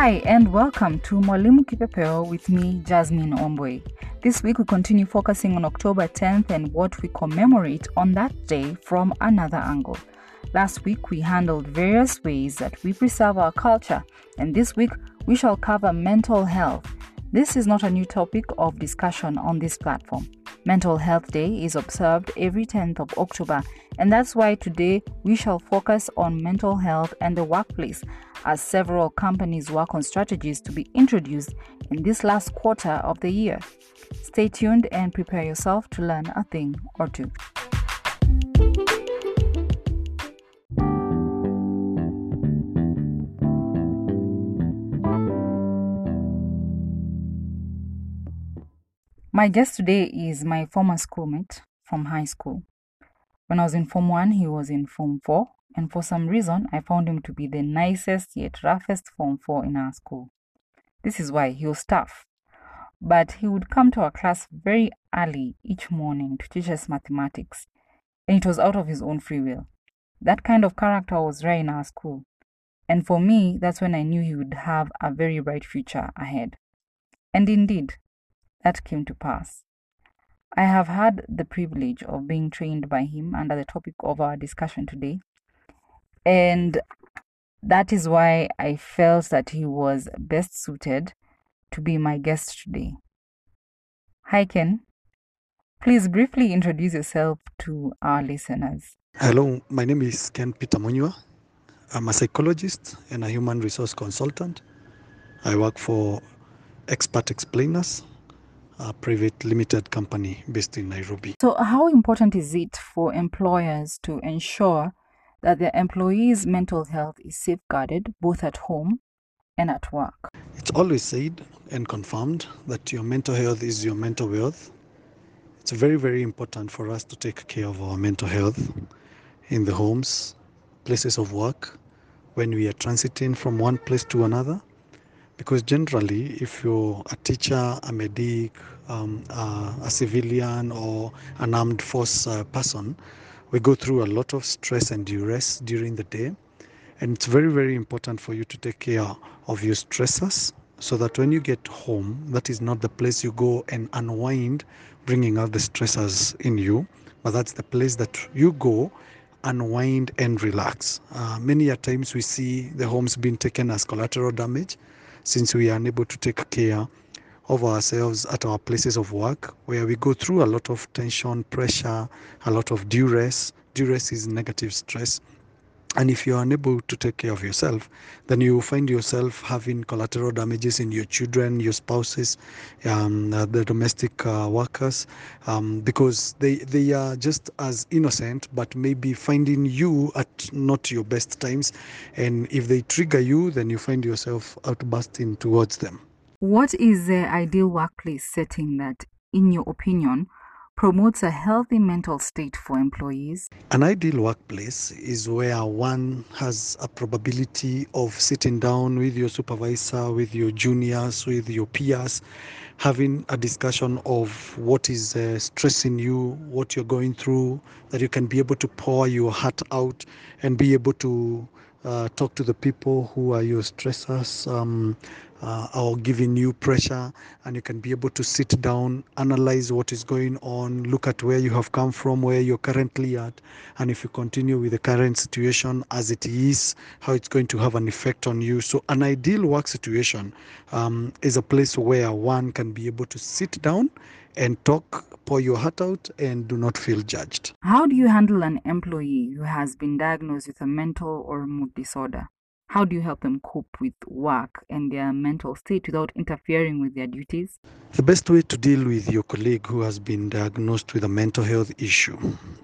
Hi, and welcome to Mwalimu Kipepeo with me, Jasmine Ombwe. This week we continue focusing on October 10th and what we commemorate on that day from another angle. Last week we handled various ways that we preserve our culture, and this week we shall cover mental health. This is not a new topic of discussion on this platform. Mental Health Day is observed every 10th of October, and that's why today we shall focus on mental health and the workplace as several companies work on strategies to be introduced in this last quarter of the year. Stay tuned and prepare yourself to learn a thing or two. My guest today is my former schoolmate from high school. When I was in Form 1, he was in Form 4, and for some reason, I found him to be the nicest yet roughest Form 4 in our school. This is why he was tough. But he would come to our class very early each morning to teach us mathematics, and it was out of his own free will. That kind of character was rare in our school. And for me, that's when I knew he would have a very bright future ahead. And indeed, that came to pass. I have had the privilege of being trained by him under the topic of our discussion today, and that is why I felt that he was best suited to be my guest today. Hi, Ken. Please briefly introduce yourself to our listeners. Hello, my name is Ken Peter Munywa. I'm a psychologist and a human resource consultant. I work for Expert Explainers, a private limited company based in Nairobi. So, how important is it for employers to ensure that their employees' mental health is safeguarded both at home and at work? It's always said and confirmed that your mental health is your mental wealth. It's very, very important for us to take care of our mental health in the homes, places of work, when we are transiting from one place to another. Because generally, if you're a teacher, a medic, um, a civilian, or an armed force uh, person, we go through a lot of stress and duress during the day. And it's very, very important for you to take care of your stressors so that when you get home, that is not the place you go and unwind, bringing out the stressors in you, but that's the place that you go unwind and relax. Uh, many a times we see the homes being taken as collateral damage since we are unable to take care of ourselves at our places of work where we go through a lot of tension, pressure, a lot of duress. Duress is negative stress. And if you're unable to take care of yourself, then you find yourself having collateral damages in your children, your spouses, um, uh, the domestic uh, workers, um, because they, they are just as innocent, but maybe finding you at not your best times. And if they trigger you, then you find yourself outbursting towards them. What is the ideal workplace setting that, in your opinion, promotes a healthy mental state for employees? An ideal workplace is where one has a probability of sitting down with your supervisor, with your juniors, with your peers, having a discussion of what is uh, stressing you, what you're going through, that you can be able to pour your heart out and be able to uh, talk to the people who are your stressors um, uh, or giving you pressure, and you can be able to sit down, analyze what is going on, look at where you have come from, where you're currently at, and if you continue with the current situation as it is, how it's going to have an effect on you. So, an ideal work situation um, is a place where one can be able to sit down and talk, pour your heart out, and do not feel judged. How do you handle an employee who has been diagnosed with a mental or mood disorder? How do you help them cope with work and their mental state without interfering with their duties? The best way to deal with your colleague who has been diagnosed with a mental health issue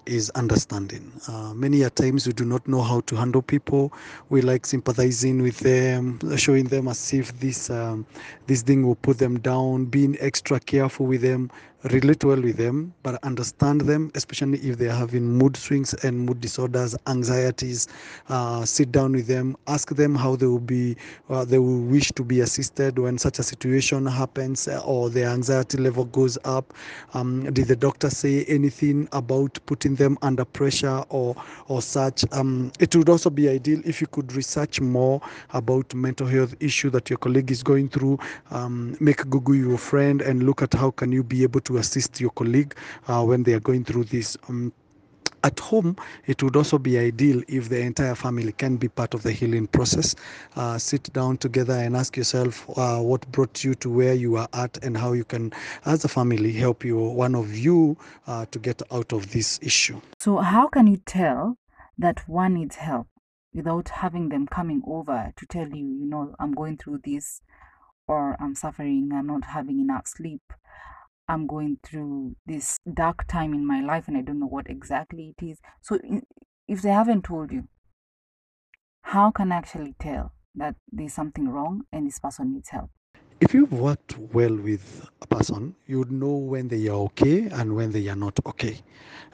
is understanding. Uh, many a times we do not know how to handle people. We like sympathizing with them, showing them as if this um, this thing will put them down, being extra careful with them. Relate well with them, but understand them, especially if they are having mood swings and mood disorders, anxieties. Uh, sit down with them, ask them how they will be, uh, they will wish to be assisted when such a situation happens uh, or their anxiety level goes up. Um, did the doctor say anything about putting them under pressure or or such? Um, it would also be ideal if you could research more about mental health issue that your colleague is going through. Um, make Google your friend and look at how can you be able to assist your colleague uh, when they are going through this. Um, at home, it would also be ideal if the entire family can be part of the healing process. Uh, sit down together and ask yourself uh, what brought you to where you are at and how you can, as a family, help you, one of you, uh, to get out of this issue. So, how can you tell that one needs help without having them coming over to tell you, you know, I'm going through this or I'm suffering, I'm not having enough sleep? I'm going through this dark time in my life and I don't know what exactly it is. So, if they haven't told you, how can I actually tell that there's something wrong and this person needs help? If you've worked well with a person, you would know when they are okay and when they are not okay.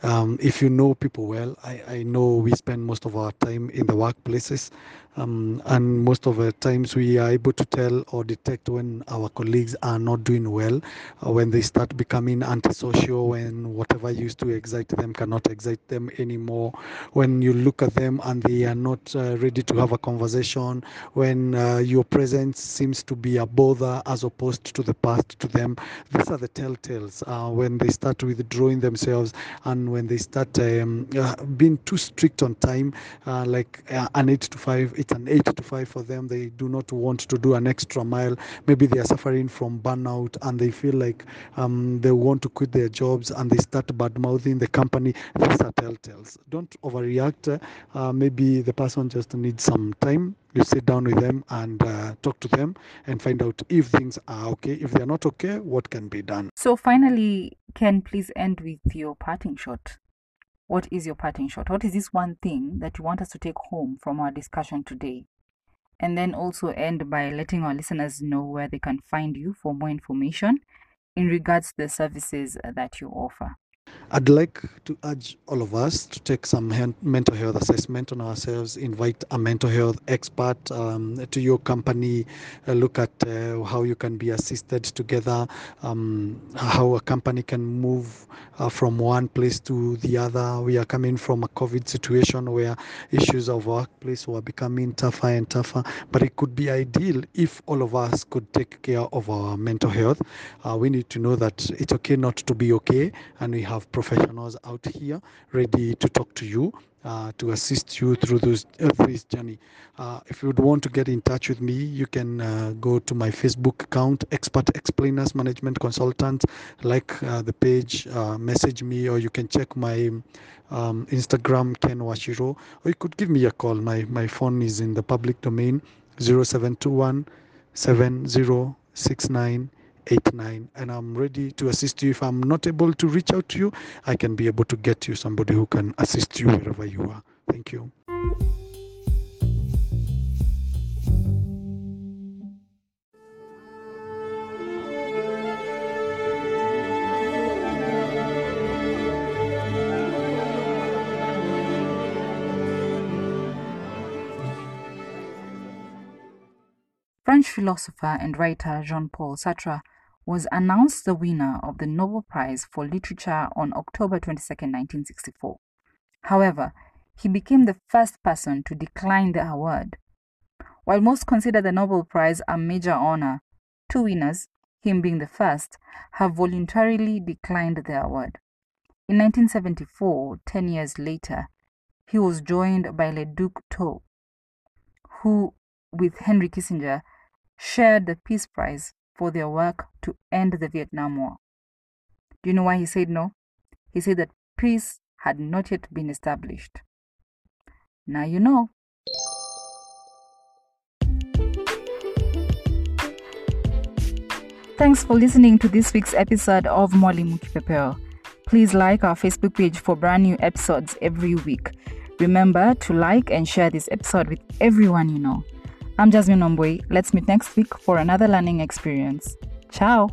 Um, if you know people well, I, I know we spend most of our time in the workplaces, um, and most of the times we are able to tell or detect when our colleagues are not doing well, when they start becoming antisocial, when whatever used to excite them cannot excite them anymore, when you look at them and they are not uh, ready to have a conversation, when uh, your presence seems to be a bother as opposed to the past to them. These are the telltales uh, when they start withdrawing themselves and when they start um, uh, being too strict on time, uh, like uh, an 8 to 5, it's an 8 to 5 for them. They do not want to do an extra mile. Maybe they are suffering from burnout and they feel like um, they want to quit their jobs and they start bad mouthing the company. These are telltales. Don't overreact. Uh, maybe the person just needs some time you sit down with them and uh, talk to them and find out if things are okay. If they're not okay, what can be done. So, finally, Ken, please end with your parting shot. What is your parting shot? What is this one thing that you want us to take home from our discussion today? And then also end by letting our listeners know where they can find you for more information in regards to the services that you offer. I'd like to urge all of us to take some mental health assessment on ourselves, invite a mental health expert um, to your company, uh, look at uh, how you can be assisted together, um, how a company can move uh, from one place to the other. We are coming from a COVID situation where issues of workplace were becoming tougher and tougher, but it could be ideal if all of us could take care of our mental health. Uh, we need to know that it's okay not to be okay, and we have professionals out here ready to talk to you uh, to assist you through this, uh, this journey. Uh, if you would want to get in touch with me, you can uh, go to my Facebook account, Expert Explainers Management Consultant, like uh, the page, uh, message me, or you can check my um, Instagram, Ken Washiro, or you could give me a call. My, my phone is in the public domain, 0721 7069 89 and i'm ready to assist you. If i'm not able to reach out to you i can be able to get you somebody who can assist you wherever you are. Thank you. French philosopher and writer Jean Paul Sartre was announced the winner of the Nobel Prize for Literature on October 22, 1964. However, he became the first person to decline the award. While most consider the Nobel Prize a major honor, two winners, him being the first, have voluntarily declined the award. In 1974, 10 years later, he was joined by Le Duc Tho, who, with Henry Kissinger, shared the Peace Prize for their work to end the Vietnam War. Do you know why he said no? He said that peace had not yet been established. Now you know. Thanks for listening to this week's episode of Mwalimu Kipepeo. Please like our Facebook page for brand new episodes every week. Remember to like and share this episode with everyone you know. I'm Jasmine Ombwe. Let's meet next week for another learning experience. Ciao!